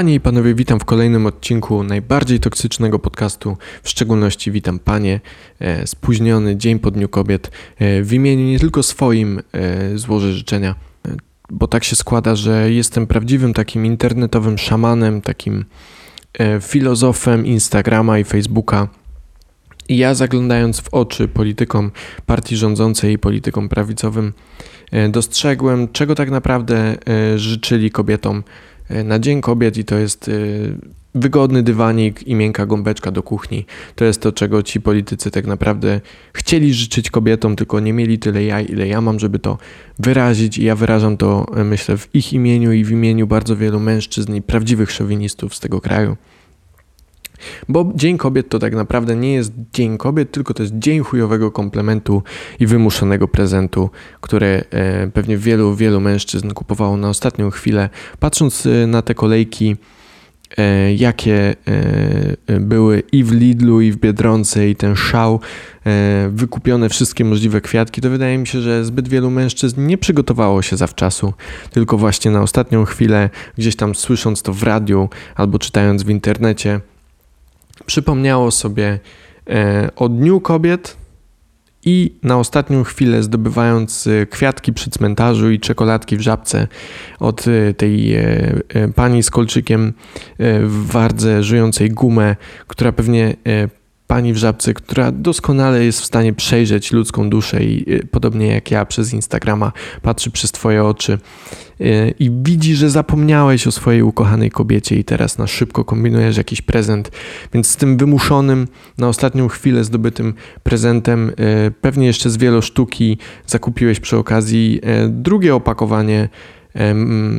Panie i panowie, witam w kolejnym odcinku najbardziej toksycznego podcastu. W szczególności witam panie. E, spóźniony dzień po Dniu Kobiet. E, w imieniu nie tylko swoim e, złożę życzenia, bo tak się składa, że jestem prawdziwym takim internetowym szamanem, takim filozofem Instagrama i Facebooka. I ja zaglądając w oczy politykom partii rządzącej i politykom prawicowym, dostrzegłem, czego tak naprawdę życzyli kobietom na Dzień Kobiet i to jest e, wygodny dywanik i miękka gąbeczka do kuchni. To jest to, czego ci politycy tak naprawdę chcieli życzyć kobietom, tylko nie mieli tyle jaj, ile ja mam, żeby to wyrazić i ja wyrażam to, e, myślę, w ich imieniu i w imieniu bardzo wielu mężczyzn i prawdziwych szowinistów z tego kraju. Bo Dzień Kobiet to tak naprawdę nie jest Dzień Kobiet, tylko to jest dzień chujowego komplementu i wymuszonego prezentu, które e, pewnie wielu, wielu mężczyzn kupowało na ostatnią chwilę. Patrząc e, na te kolejki, e, jakie były i w Lidlu, i w Biedronce, i ten szał, wykupione wszystkie możliwe kwiatki, to wydaje mi się, że zbyt wielu mężczyzn nie przygotowało się zawczasu, tylko właśnie na ostatnią chwilę, gdzieś tam słysząc to w radiu albo czytając w internecie, przypomniało sobie e, o Dniu Kobiet i na ostatnią chwilę zdobywając e, kwiatki przy cmentarzu i czekoladki w żabce od e, tej pani z kolczykiem w wardze żyjącej gumę, która pewnie pani w żabce, która doskonale jest w stanie przejrzeć ludzką duszę i y, podobnie jak ja przez Instagrama patrzy przez twoje oczy y, i widzi, że zapomniałeś o swojej ukochanej kobiecie i teraz na szybko kombinujesz jakiś prezent. Więc z tym wymuszonym, na ostatnią chwilę zdobytym prezentem, y, pewnie jeszcze z wielosztuki zakupiłeś przy okazji drugie opakowanie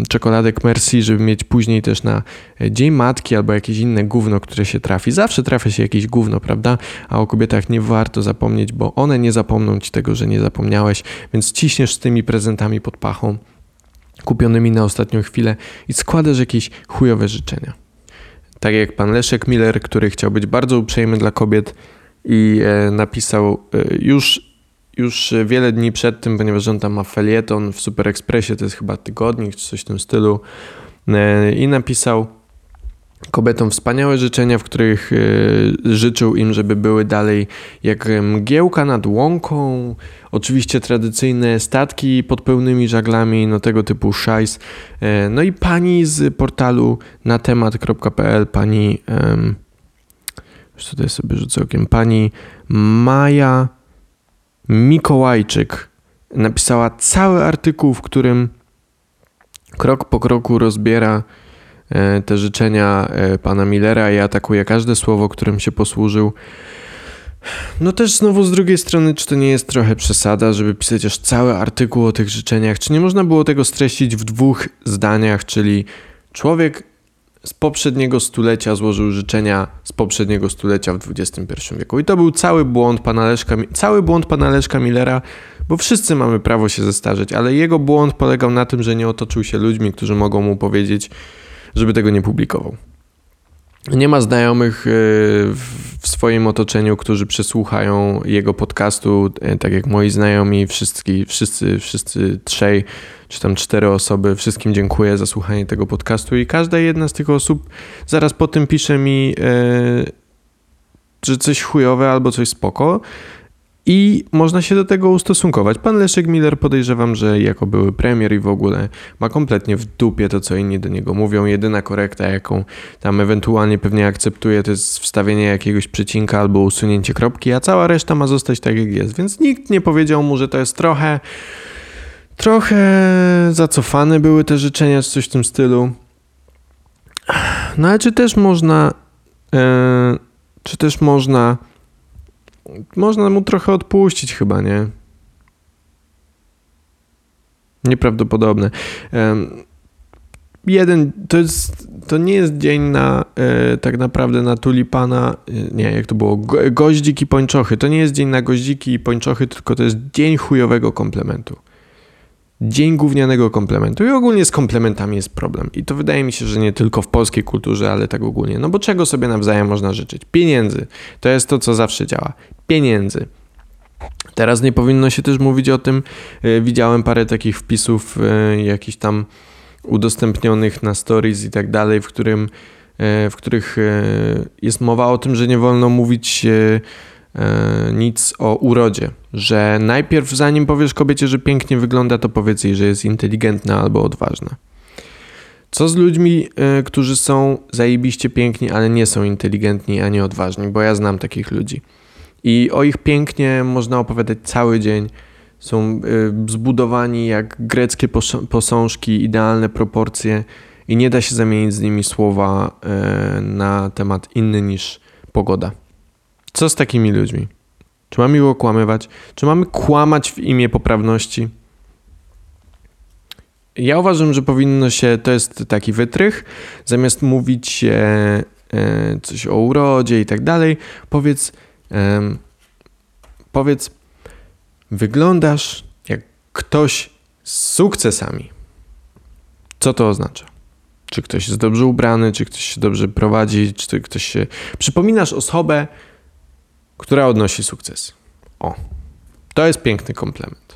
czekoladek Merci, żeby mieć później też na Dzień Matki albo jakieś inne gówno, które się trafi. Zawsze trafia się jakieś gówno, prawda? A o kobietach nie warto zapomnieć, bo one nie zapomną ci tego, że nie zapomniałeś, więc ciśniesz z tymi prezentami pod pachą kupionymi na ostatnią chwilę i składasz jakieś chujowe życzenia. Tak jak pan Leszek Miller, który chciał być bardzo uprzejmy dla kobiet i e, napisał e, już już wiele dni przed tym, ponieważ on tam ma felieton w Super Expressie, to jest chyba tygodnik czy coś w tym stylu, e, i napisał kobietom wspaniałe życzenia, w których e, życzył im, żeby były dalej jak mgiełka nad łąką, oczywiście tradycyjne statki pod pełnymi żaglami, no tego typu szajs. E, no i pani z portalu na temat.pl, pani, już tutaj sobie rzucę okiem, pani Maja Mikołajczyk napisała cały artykuł, w którym krok po kroku rozbiera e, te życzenia e, pana Millera i atakuje każde słowo, którym się posłużył. No też znowu z drugiej strony, czy to nie jest trochę przesada, żeby pisać aż cały artykuł o tych życzeniach? Czy nie można było tego streścić w dwóch zdaniach, czyli człowiek z poprzedniego stulecia złożył życzenia z poprzedniego stulecia w XXI wieku. I to był cały błąd pana Leszka, cały błąd pana Leszka Millera, bo wszyscy mamy prawo się zestarzeć, ale jego błąd polegał na tym, że nie otoczył się ludźmi, którzy mogą mu powiedzieć, żeby tego nie publikował. Nie ma znajomych e, w swoim otoczeniu, którzy przesłuchają jego podcastu, e, tak jak moi znajomi, wszyscy, wszyscy, wszyscy trzej czy tam cztery osoby. Wszystkim dziękuję za słuchanie tego podcastu i każda jedna z tych osób zaraz po tym pisze mi, e, że coś chujowe albo coś spoko. I można się do tego ustosunkować. Pan Leszek Miller podejrzewam, że jako były premier i w ogóle ma kompletnie w dupie to, co inni do niego mówią. Jedyna korekta, jaką tam ewentualnie pewnie akceptuje, to jest wstawienie jakiegoś przecinka albo usunięcie kropki, a cała reszta ma zostać tak, jak jest. Więc nikt nie powiedział mu, że to jest trochę trochę zacofane były te życzenia, czy coś w tym stylu. No ale czy też można, e, czy też można, można mu trochę odpuścić chyba, nie? Nieprawdopodobne. Jeden, to jest, to nie jest dzień na, e, tak naprawdę na tulipana, e, nie, jak to było, Go, goździki pończochy. To nie jest dzień na goździki i pończochy, tylko to jest dzień chujowego komplementu. Dzień gównianego komplementu i ogólnie z komplementami jest problem. I to wydaje mi się, że nie tylko w polskiej kulturze, ale tak ogólnie. No bo czego sobie nawzajem można życzyć? Pieniędzy. To jest to, co zawsze działa. Pieniędzy. Teraz nie powinno się też mówić o tym. E, widziałem parę takich wpisów, e, jakichś tam udostępnionych na stories i tak dalej, w, którym, w których jest mowa o tym, że nie wolno mówić nic o urodzie. Że najpierw, zanim powiesz kobiecie, że pięknie wygląda, to powiedz jej, że jest inteligentna albo odważna. Co z ludźmi, y, którzy są zajebiście piękni, ale nie są inteligentni ani odważni, bo ja znam takich ludzi. I o ich pięknie można opowiadać cały dzień. Są y, zbudowani jak greckie posążki, idealne proporcje i nie da się zamienić z nimi słowa y, na temat inny niż pogoda. Co z takimi ludźmi? Czy mamy ich okłamywać? Czy mamy kłamać w imię poprawności? Ja uważam, że powinno się, to jest taki wytrych, zamiast mówić e, e, coś o urodzie i tak dalej, powiedz, e, powiedz, wyglądasz jak ktoś z sukcesami. Co to oznacza? Czy ktoś jest dobrze ubrany, czy ktoś się dobrze prowadzi, czy ktoś się. Przypominasz osobę, która odnosi sukces. O, to jest piękny komplement.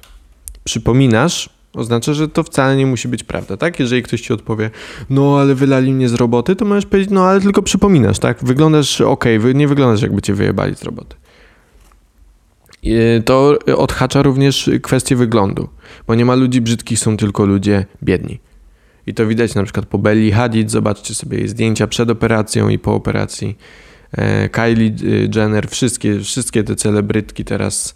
Przypominasz Oznacza, że to wcale nie musi być prawda, tak? Jeżeli ktoś ci odpowie, no ale wylali mnie z roboty, to możesz powiedzieć, no ale tylko przypominasz, tak? Wyglądasz ok, nie wyglądasz jakby cię wyjebali z roboty. To odhacza również kwestię wyglądu, bo nie ma ludzi brzydkich, są tylko ludzie biedni. I to widać na przykład po Belli Hadid, zobaczcie sobie jej zdjęcia przed operacją i po operacji. E, Kylie Jenner, wszystkie, wszystkie te celebrytki teraz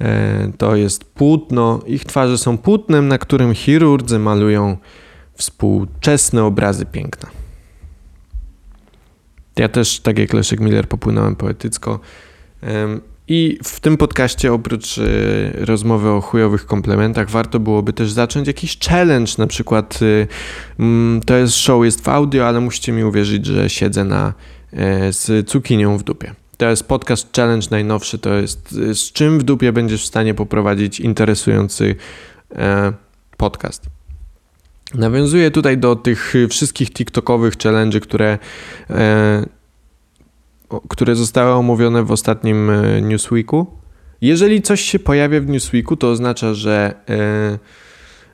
E, to jest płótno. Ich twarze są płótnem, na którym chirurdzy malują współczesne obrazy piękna. Ja też, tak jak Leszek Miller, popłynąłem poetycko. I w tym podcaście, oprócz e, rozmowy o chujowych komplementach, warto byłoby też zacząć jakiś challenge. Na przykład, e, to jest show, jest w audio, ale musicie mi uwierzyć, że siedzę na, z cukinią w dupie. To jest podcast challenge najnowszy, to jest z czym w dupie będziesz w stanie poprowadzić interesujący e, podcast. Nawiązuję tutaj do tych wszystkich TikTokowych challenge, które, e, które zostały omówione w ostatnim e, Newsweeku. Jeżeli coś się pojawia w Newsweeku, to oznacza, że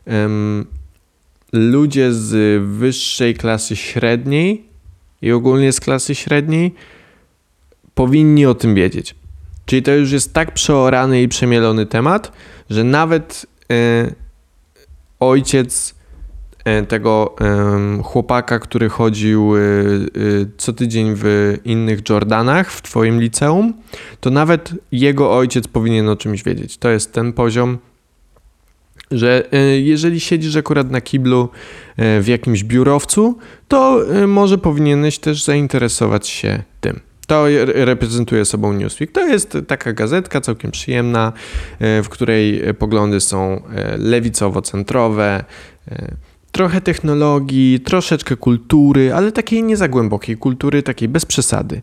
e, ludzie z wyższej klasy średniej i ogólnie z klasy średniej powinni o tym wiedzieć. Czyli to już jest tak przeorany i przemielony temat, że nawet e, ojciec e, tego e, chłopaka, który chodził co tydzień w innych Jordanach w Twoim liceum, to nawet jego ojciec powinien o czymś wiedzieć. To jest ten poziom, że jeżeli siedzisz akurat na kiblu w jakimś biurowcu, to może powinieneś też zainteresować się tym. To reprezentuje sobą Newsweek. To jest taka gazetka całkiem przyjemna, e, w której poglądy są e, lewicowo-centrowe, e, trochę technologii, troszeczkę kultury, ale takiej nie za głębokiej kultury, takiej bez przesady.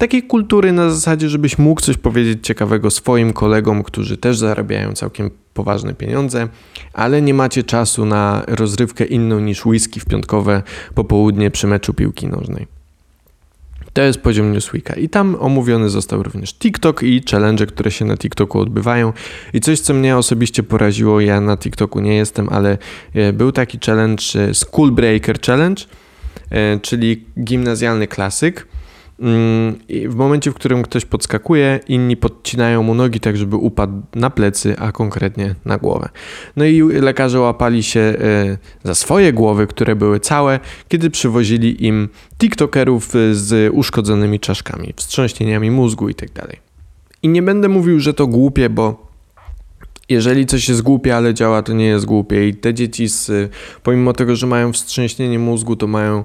Takiej kultury na zasadzie, żebyś mógł coś powiedzieć ciekawego swoim kolegom, którzy też zarabiają całkiem poważne pieniądze, ale nie macie czasu na rozrywkę inną niż whisky w piątkowe popołudnie przy meczu piłki nożnej. To jest poziom Newsweeka. I tam omówiony został również TikTok i challenge, które się na TikToku odbywają. I coś, co mnie osobiście poraziło, ja na TikToku nie jestem, ale e, był taki challenge e, School Breaker Challenge, e, czyli gimnazjalny klasyk I w momencie, w którym ktoś podskakuje, inni podcinają mu nogi tak, żeby upadł na plecy, a konkretnie na głowę. No i lekarze łapali się e, za swoje głowy, które były całe, kiedy przywozili im TikTokerów e, z uszkodzonymi czaszkami, wstrząśnieniami mózgu itd. Tak I nie będę mówił, że to głupie, bo jeżeli coś jest głupie, ale działa, to nie jest głupie. I te dzieci, z, pomimo tego, że mają wstrząśnienie mózgu, to mają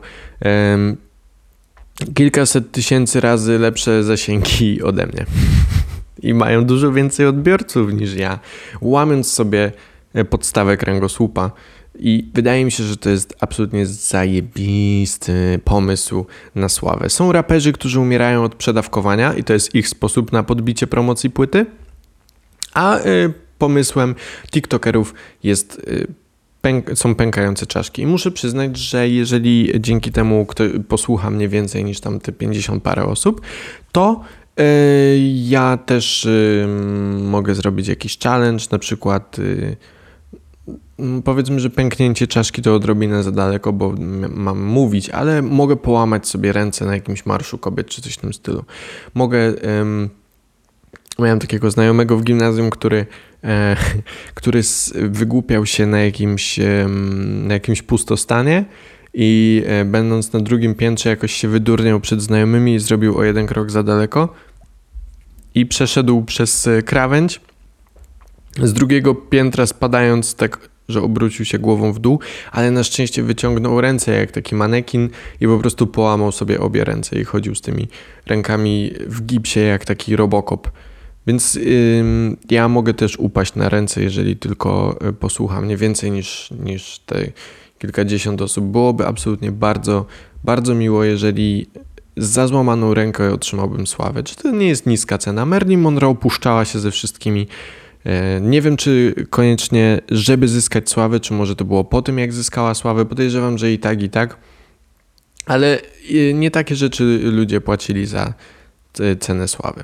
kilkaset tysięcy razy lepsze zasięgi ode mnie. I mają dużo więcej odbiorców niż ja, łamiąc sobie e, podstawę kręgosłupa. I wydaje mi się, że to jest absolutnie zajebisty pomysł na sławę. Są raperzy, którzy umierają od przedawkowania i to jest ich sposób na podbicie promocji płyty. A y, pomysłem TikTokerów jest y, pęk są pękające czaszki. I muszę przyznać, że jeżeli dzięki temu kto posłucha mnie więcej niż tam te 50 parę osób, to yy, ja też yy, mogę zrobić jakiś challenge, na przykład yy, powiedzmy, że pęknięcie czaszki to odrobinę za daleko, bo mam mówić, ale mogę połamać sobie ręce na jakimś marszu kobiet czy coś w tym stylu. Mogę. Miałem takiego znajomego w gimnazjum, który, e, który wygłupiał się na jakimś, e, na jakimś pustostanie i e, będąc na drugim piętrze jakoś się wydurniał przed znajomymi i zrobił o jeden krok za daleko i przeszedł przez e, krawędź z drugiego piętra spadając tak, że obrócił się głową w dół, ale na szczęście wyciągnął ręce jak taki manekin i po prostu połamał sobie obie ręce i chodził z tymi rękami w gipsie jak taki robokop. Więc ja mogę też upaść na ręce, jeżeli tylko e, posłucham nie więcej niż, niż te kilkadziesiąt osób. Byłoby absolutnie bardzo, bardzo miło, jeżeli za złamaną rękę otrzymałbym sławę. Czy to nie jest niska cena? Marilyn Monroe puszczała się ze wszystkimi. E, nie wiem, czy koniecznie, żeby zyskać sławę, czy może to było po tym, jak zyskała sławę. Podejrzewam, że i tak, i tak. Ale e, nie takie rzeczy ludzie płacili za cenę sławy.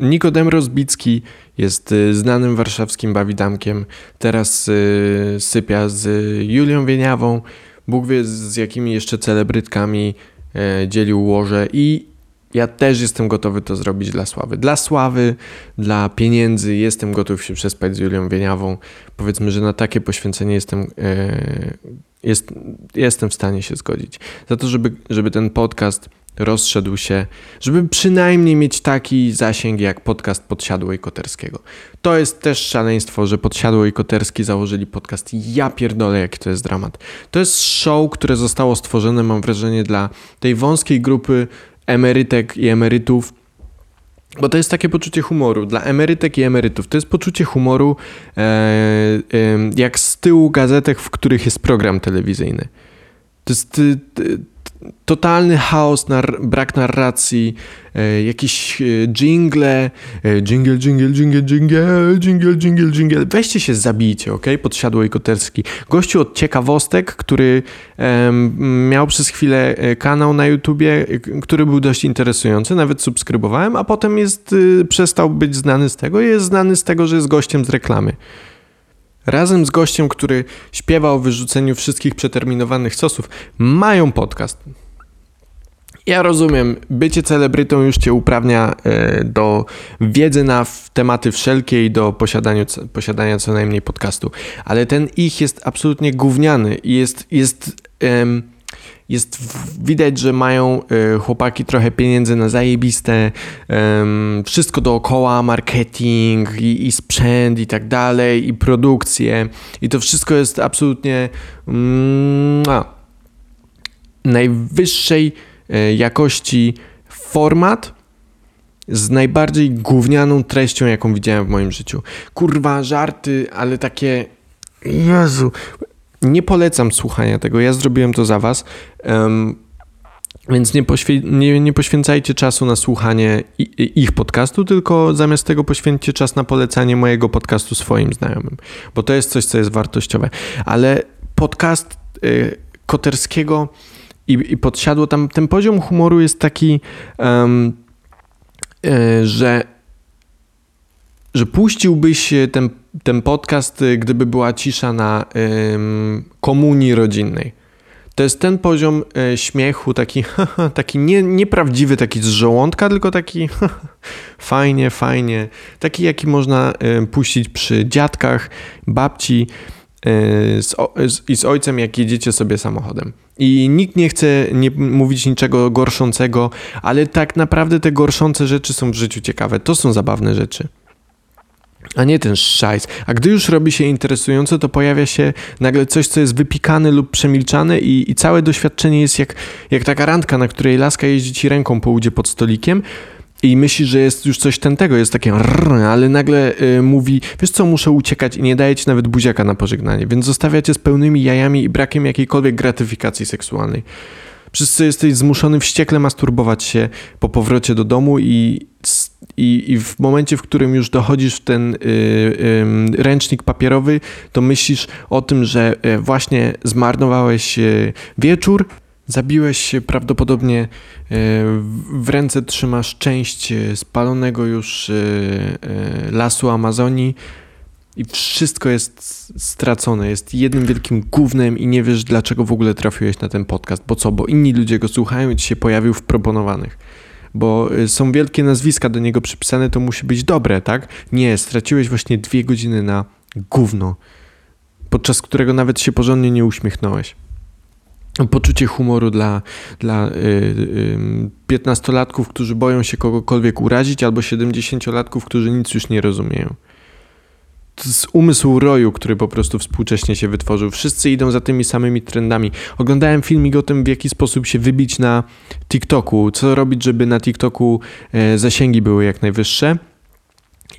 Nikodem Rozbicki jest y, znanym warszawskim bawidamkiem. Teraz y, sypia z Julią Wieniawą. Bóg wie z jakimi jeszcze celebrytkami e, dzielił łoże i ja też jestem gotowy to zrobić dla sławy. Dla sławy, dla pieniędzy jestem gotów się przespać z Julią Wieniawą. Powiedzmy, że na takie poświęcenie jestem, e, jest, jestem w stanie się zgodzić. Za to, żeby, żeby ten podcast rozszedł się, żeby przynajmniej mieć taki zasięg jak podcast Podsiadło i Koterskiego. To jest też szaleństwo, że Podsiadło i Koterski założyli podcast. Ja pierdolę, jaki to jest dramat. To jest show, które zostało stworzone, mam wrażenie, dla tej wąskiej grupy emerytek i emerytów, bo to jest takie poczucie humoru dla emerytek i emerytów. To jest poczucie humoru e, e, jak z tyłu gazetek, w których jest program telewizyjny. To jest totalny chaos, nar brak narracji, e, jakieś e, jingle, e, jingle, jingle, jingle, jingle, jingle, jingle, jingle. Weźcie się, zabijcie, ok? Podsiadło i Koterski. Gościu od ciekawostek, który miał przez chwilę kanał na YouTubie, który był dość interesujący, nawet subskrybowałem, a potem jest, przestał być znany z tego jest znany z tego, że jest gościem z reklamy. Razem z gościem, który śpiewa o wyrzuceniu wszystkich przeterminowanych sosów, mają podcast. Ja rozumiem, bycie celebrytą już cię uprawnia e, do wiedzy na tematy wszelkie i do posiadania, posiadania co najmniej podcastu, ale ten ich jest absolutnie gówniany i jest, jest, jest widać, że mają e, chłopaki trochę pieniędzy na zajebiste, wszystko dookoła, marketing i, i sprzęt i tak dalej, i produkcję i to wszystko jest absolutnie mm, a, najwyższej E, jakości format z najbardziej gównianą treścią, jaką widziałem w moim życiu. Kurwa, żarty, ale takie. Jezu. Nie polecam słuchania tego. Ja zrobiłem to za was. Um, więc nie, poświę- nie, nie, poświęcajcie czasu na słuchanie ich podcastu, tylko zamiast tego poświęćcie czas na polecanie mojego podcastu swoim znajomym, bo to jest coś, co jest wartościowe. Ale podcast y, Koterskiego i, i podsiadło tam. Ten poziom humoru jest taki, um, że, że puściłbyś ten, ten podcast, e, gdyby była cisza na um, komunii rodzinnej. To jest ten poziom e, śmiechu, taki, taki nie, nieprawdziwy, taki z żołądka, tylko taki fajnie, fajnie. Taki, jaki można puścić przy dziadkach, babci z, z, i z ojcem, jak jedziecie sobie samochodem. I nikt nie chce nie mówić niczego gorszącego, ale tak naprawdę te gorszące rzeczy są w życiu ciekawe. To są zabawne rzeczy. A nie ten szajs. A gdy już robi się interesujące, to pojawia się nagle coś, co jest wypikane lub przemilczane i, i całe doświadczenie jest jak, jak taka randka, na której laska jeździ ci ręką po udzie pod stolikiem i myśli, że jest już coś ten tego, jest takie ale nagle y, mówi, wiesz co, muszę uciekać i nie daje ci nawet buziaka na pożegnanie, więc zostawiacie z pełnymi jajami i brakiem jakiejkolwiek gratyfikacji seksualnej. Wszyscy jesteś zmuszony wściekle masturbować się po powrocie do domu i, i, i w momencie, w którym już dochodzisz w ten y, y, ręcznik papierowy, to myślisz o tym, że y, właśnie zmarnowałeś y, wieczór, Zabiłeś się prawdopodobnie w ręce trzymasz część spalonego już lasu Amazonii i wszystko jest stracone, jest jednym wielkim gównem i nie wiesz dlaczego w ogóle trafiłeś na ten podcast. Bo co? Bo inni ludzie go słuchają i ci się pojawił w proponowanych. Bo y, są wielkie nazwiska do niego przypisane, to musi być dobre, tak? Nie, straciłeś właśnie dwie godziny na gówno, podczas którego nawet się porządnie nie uśmiechnąłeś poczucie humoru dla, dla piętnastolatków, którzy boją się kogokolwiek urazić, albo siedemdziesięciolatków, którzy nic już nie rozumieją. To jest umysł roju, który po prostu współcześnie się wytworzył. Wszyscy idą za tymi samymi trendami. Oglądałem filmik o tym, w jaki sposób się wybić na TikToku, co robić, żeby na TikToku e, zasięgi były jak najwyższe.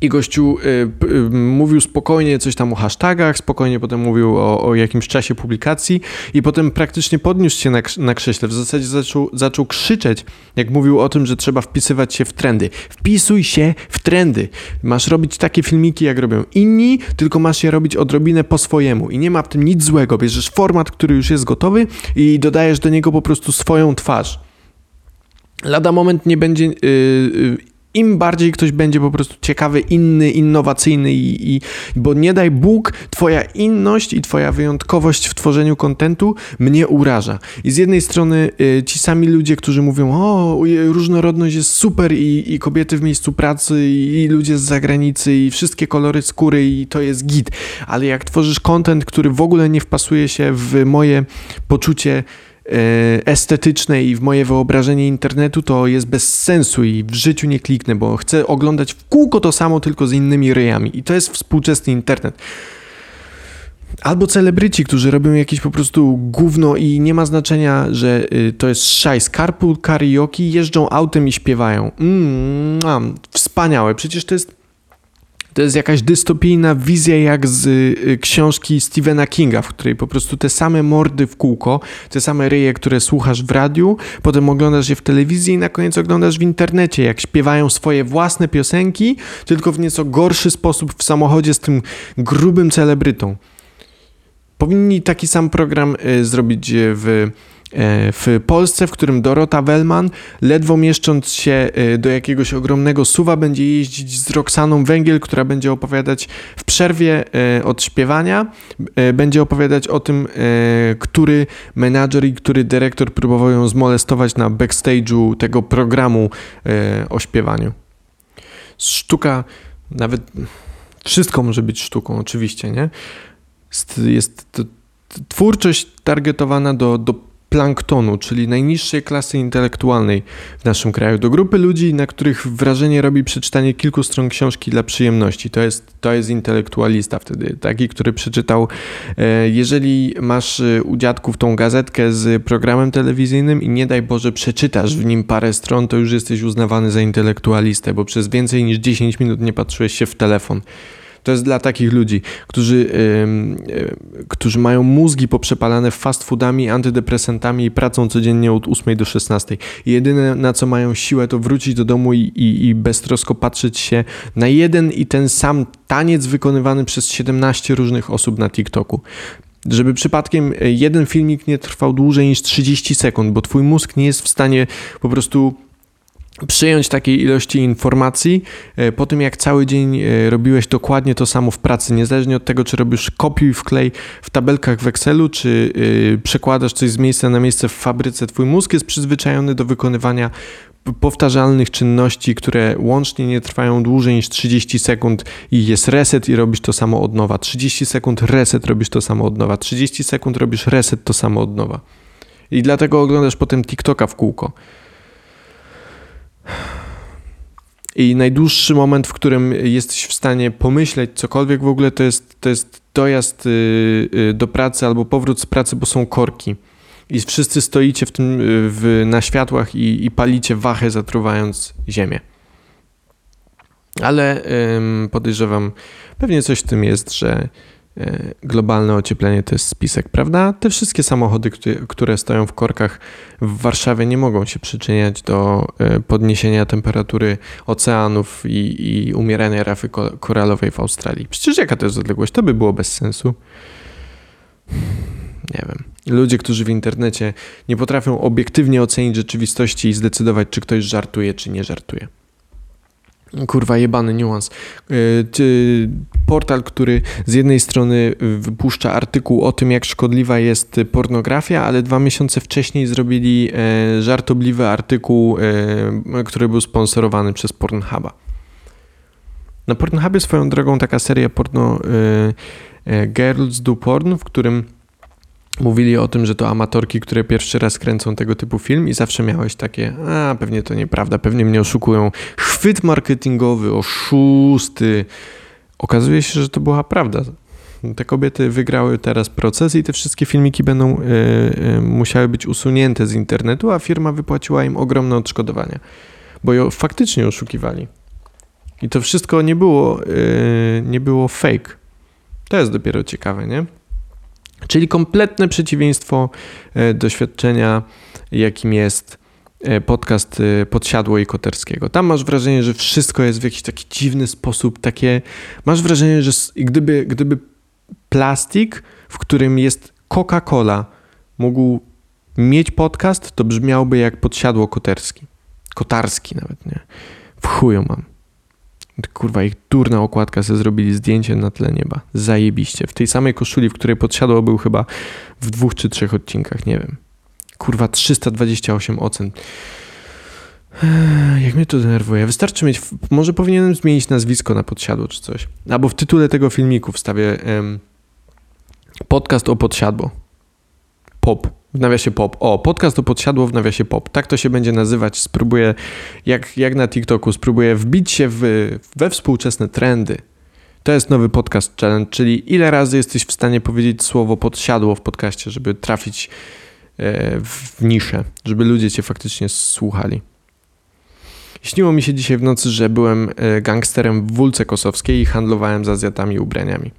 I gościu y, y, mówił spokojnie coś tam o hashtagach, spokojnie potem mówił o, o jakimś czasie publikacji i potem praktycznie podniósł się na, na krześle. W zasadzie zaczął, zaczął krzyczeć, jak mówił o tym, że trzeba wpisywać się w trendy. Wpisuj się w trendy. Masz robić takie filmiki, jak robią inni, tylko masz je robić odrobinę po swojemu. I nie ma w tym nic złego. Bierzesz format, który już jest gotowy i dodajesz do niego po prostu swoją twarz. Lada moment nie będzie... Yy, im bardziej ktoś będzie po prostu ciekawy, inny, innowacyjny i, i, bo nie daj Bóg, twoja inność i twoja wyjątkowość w tworzeniu kontentu mnie uraża. I z jednej strony y, ci sami ludzie, którzy mówią, o, różnorodność jest super i, i kobiety w miejscu pracy i, i ludzie z zagranicy i wszystkie kolory skóry i to jest git, ale jak tworzysz kontent, który w ogóle nie wpasuje się w moje poczucie estetyczne i w moje wyobrażenie internetu to jest bez sensu i w życiu nie kliknę, bo chcę oglądać w kółko to samo, tylko z innymi ryjami. I to jest współczesny internet. Albo celebryci, którzy robią jakieś po prostu gówno i nie ma znaczenia, że y, to jest szajs. Carpool karaoke, jeżdżą autem i śpiewają. Mm, wspaniałe. Przecież to jest to jest jakaś dystopijna wizja jak z y, książki Stephena Kinga, w której po prostu te same mordy w kółko, te same ryje, które słuchasz w radiu, potem oglądasz je w telewizji i na koniec oglądasz w internecie, jak śpiewają swoje własne piosenki, tylko w nieco gorszy sposób w samochodzie z tym grubym celebrytą. Powinni taki sam program y, zrobić w w Polsce, w którym Dorota Wellman, ledwo mieszcząc się e, do jakiegoś ogromnego suwa, będzie jeździć z Roxaną Węgiel, która będzie opowiadać w przerwie e, od śpiewania, będzie opowiadać o tym, który menadżer i który dyrektor próbował ją zmolestować na backstage'u tego programu o śpiewaniu. Sztuka, nawet wszystko może być sztuką, oczywiście, nie? Jest to twórczość targetowana do, do planktonu, czyli najniższej klasy intelektualnej w naszym kraju, do grupy ludzi, na których wrażenie robi przeczytanie kilku stron książki dla przyjemności. To jest, to jest intelektualista wtedy, taki, który przeczytał, e, jeżeli masz e, u dziadków tą gazetkę z programem telewizyjnym i nie daj Boże przeczytasz w nim parę stron, to już jesteś uznawany za intelektualistę, bo przez więcej niż 10 minut nie patrzyłeś się w telefon. To jest dla takich ludzi, którzy, yy, którzy mają mózgi poprzepalane fast foodami, antydepresantami i pracą codziennie od 8 do 16. I jedyne na co mają siłę to wrócić do domu i, i, i beztrosko patrzeć się na jeden i ten sam taniec wykonywany przez 17 różnych osób na TikToku żeby przypadkiem e, jeden filmik nie trwał dłużej niż 30 sekund, bo twój mózg nie jest w stanie po prostu przyjąć takiej ilości informacji e, po tym, jak cały dzień e, robiłeś dokładnie to samo w pracy, niezależnie od tego, czy robisz kopiuj wklej w tabelkach w Excelu, czy e, przekładasz coś z miejsca na miejsce w fabryce, twój mózg jest przyzwyczajony do wykonywania powtarzalnych czynności, które łącznie nie trwają dłużej niż 30 sekund i jest reset i robisz to samo od nowa. 30 sekund reset, robisz to samo od nowa. 30 sekund robisz reset, to samo od nowa. I dlatego oglądasz potem TikToka w kółko. I najdłuższy moment, w którym jesteś w stanie pomyśleć cokolwiek w ogóle, to jest, to jest dojazd y, y, do pracy albo powrót z pracy, bo są korki. I wszyscy stoicie w tym, w, na światłach i, i palicie wachę, zatruwając ziemię. Ale ym, podejrzewam, pewnie coś w tym jest, że globalne ocieplenie to jest spisek, prawda? Te wszystkie samochody, które stoją w korkach w Warszawie, nie mogą się przyczyniać do e, podniesienia temperatury oceanów i, i umierania rafy koralowej w Australii. Przecież jaka to jest odległość? To by było bez sensu. Nie wiem. Ludzie, którzy w internecie nie potrafią obiektywnie ocenić rzeczywistości i zdecydować, czy ktoś żartuje, czy nie żartuje. Kurwa jebany niuans. Yy, portal, który z jednej strony wypuszcza artykuł o tym, jak szkodliwa jest pornografia, ale dwa miesiące wcześniej zrobili e, żartobliwy artykuł, e, który był sponsorowany przez Pornhuba. Na Pornhubie swoją drogą taka seria porno e, Girls Do Porn, w którym mówili o tym, że to amatorki, które pierwszy raz kręcą tego typu film i zawsze miałeś takie, a pewnie to nieprawda, pewnie mnie oszukują. Chwyt marketingowy, oszusty. Okazuje się, że to była prawda. Te kobiety wygrały teraz proces i te wszystkie filmiki będą y, y, musiały być usunięte z internetu, a firma wypłaciła im ogromne odszkodowania, bo ją faktycznie oszukiwali. I to wszystko nie było, y, nie było fake. To jest dopiero ciekawe, nie? Czyli kompletne przeciwieństwo e, doświadczenia, jakim jest e, podcast e, Podsiadło i Koterskiego. Tam masz wrażenie, że wszystko jest w jakiś taki dziwny sposób, takie... Masz wrażenie, że gdyby, gdyby plastik, w którym jest Coca-Cola, mógł mieć podcast, to brzmiałby jak Podsiadło Koterski. Kotarski nawet, nie? W chuju mam. Kurwa, ich durna okładka, sobie zrobili zdjęcie na tle nieba. Zajebiście. W tej samej koszuli, w której podsiadło był chyba w dwóch czy trzech odcinkach, nie wiem. Kurwa, 328 ocen. Jak mnie to denerwuje. Wystarczy mieć. Może powinienem zmienić nazwisko na podsiadło czy coś. Albo w tytule tego filmiku wstawię um, podcast o podsiadło. Pop w nawiasie pop. O, podcast o podsiadło w nawiasie pop. Tak to się będzie nazywać. Spróbuję, jak, jak na TikToku, spróbuję wbić się w, we współczesne trendy. To jest nowy podcast challenge, czyli ile razy jesteś w stanie powiedzieć słowo podsiadło w podcaście, żeby trafić e, w niszę, żeby ludzie cię faktycznie słuchali. Śniło mi się dzisiaj w nocy, że byłem e, gangsterem w Wólce Kosowskiej i handlowałem z Azjatami ubraniami.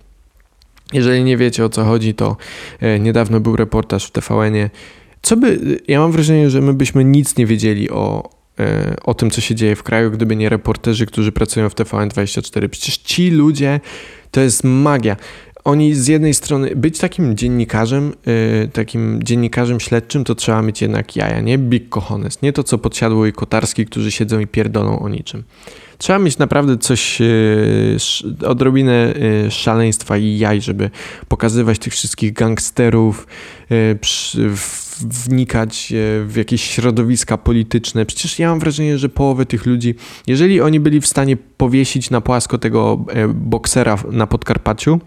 Jeżeli nie wiecie o co chodzi, to e, niedawno był reportaż w TVN-ie. Co by, ja mam wrażenie, że my byśmy nic nie wiedzieli o, e, o tym, co się dzieje w kraju, gdyby nie reporterzy, którzy pracują w TVN24. Przecież ci ludzie to jest magia. Oni z jednej strony, być takim dziennikarzem, yy, takim dziennikarzem śledczym, to trzeba mieć jednak jaja, nie? Big cojones, nie to co podsiadło i Kotarski, którzy siedzą i pierdolą o niczym. Trzeba mieć naprawdę coś, e, odrobinę e, szaleństwa i jaj, żeby pokazywać tych wszystkich gangsterów, e, wnikać w jakieś środowiska polityczne. Przecież ja mam wrażenie, że połowę tych ludzi, jeżeli oni byli w stanie powiesić na płasko tego boksera na Podkarpaciu,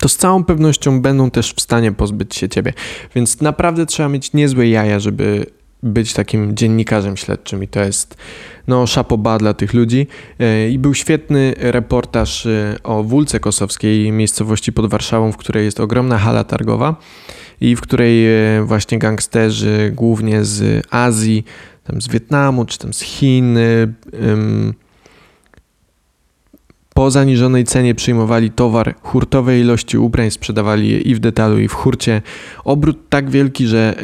to z całą pewnością będą też w stanie pozbyć się ciebie. Więc naprawdę trzeba mieć niezłe jaja, żeby być takim dziennikarzem śledczym i to jest no szapoba dla tych ludzi. E, I był świetny reportaż e, o Wólce Kosowskiej, miejscowości pod Warszawą, w której jest ogromna hala targowa i w której e, właśnie gangsterzy głównie z Azji, tam z Wietnamu czy tam z Chin po zaniżonej cenie przyjmowali towar, hurtowej ilości ubrań sprzedawali je i w detalu i w hurcie. Obrót tak wielki, że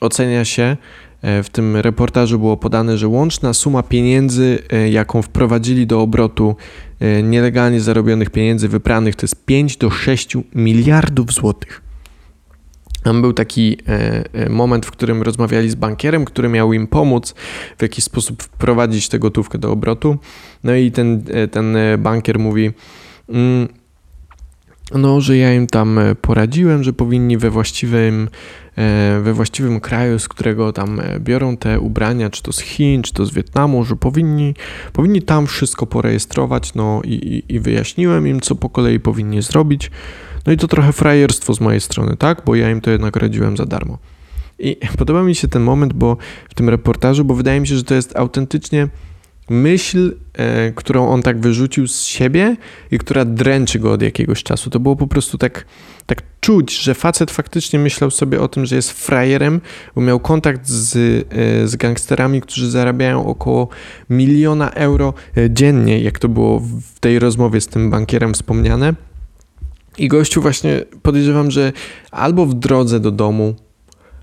ocenia się, e, w tym reportażu było podane, że łączna suma pieniędzy, e, jaką wprowadzili do obrotu e, nielegalnie zarobionych pieniędzy wypranych, to jest 5 do 6 miliardów złotych. Tam był taki moment, w którym rozmawiali z bankierem, który miał im pomóc w jakiś sposób wprowadzić tę gotówkę do obrotu. No i ten, ten bankier mówi. Mm, no, że ja im tam poradziłem, że powinni we właściwym E, we właściwym kraju, z którego tam e, biorą te ubrania, czy to z Chin, czy to z Wietnamu, że powinni, powinni tam wszystko porejestrować, no i, i wyjaśniłem im, co po kolei powinni zrobić. No i to trochę frajerstwo z mojej strony, tak? Bo ja im to jednak radziłem za darmo. I podoba mi się ten moment, bo w tym reportażu, bo wydaje mi się, że to jest autentycznie myśl, e, którą on tak wyrzucił z siebie i która dręczy go od jakiegoś czasu. To było po prostu tak, tak czuć, że facet faktycznie myślał sobie o tym, że jest frajerem, bo miał kontakt z, e, z gangsterami, którzy zarabiają około miliona euro dziennie, jak to było w tej rozmowie z tym bankierem wspomniane. I gościu właśnie podejrzewam, że albo w drodze do domu,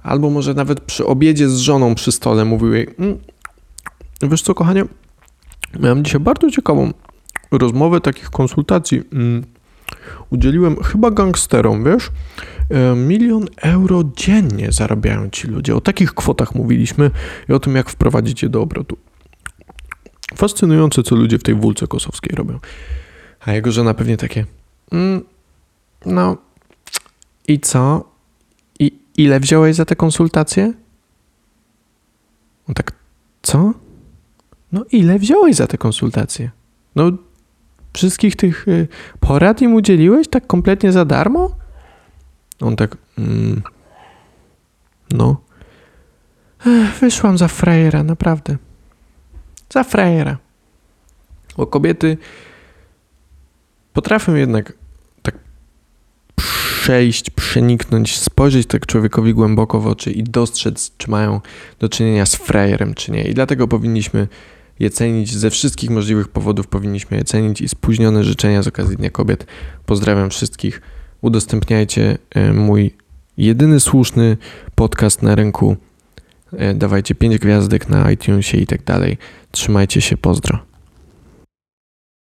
albo może nawet przy obiedzie z żoną przy stole mówił jej, mm, wiesz co kochanie, Miałem dzisiaj bardzo ciekawą rozmowę takich konsultacji. Mm, udzieliłem chyba gangsterom, wiesz? E, milion euro dziennie zarabiają ci ludzie. O takich kwotach mówiliśmy i o tym, jak wprowadzić je do obrotu. Fascynujące, co ludzie w tej wólce kosowskiej robią. A jego żona pewnie takie, mm, no i co? I ile wziąłeś za te konsultacje? On tak, co? No ile wziąłeś za te konsultacje? No wszystkich tych y, porad im udzieliłeś tak kompletnie za darmo? On tak, mm, no. Ech, wyszłam za frajera, naprawdę. Za frajera. Bo kobiety potrafią jednak przejść, przeniknąć, spojrzeć tak człowiekowi głęboko w oczy i dostrzec, czy mają do czynienia z frajerem, czy nie. I dlatego powinniśmy je cenić ze wszystkich możliwych powodów, powinniśmy je cenić i spóźnione życzenia z okazji Dnia Kobiet. Pozdrawiam wszystkich. Udostępniajcie e, mój jedyny słuszny podcast na rynku. E, dawajcie 5 gwiazdek na iTunesie i tak dalej. Trzymajcie się, pozdro.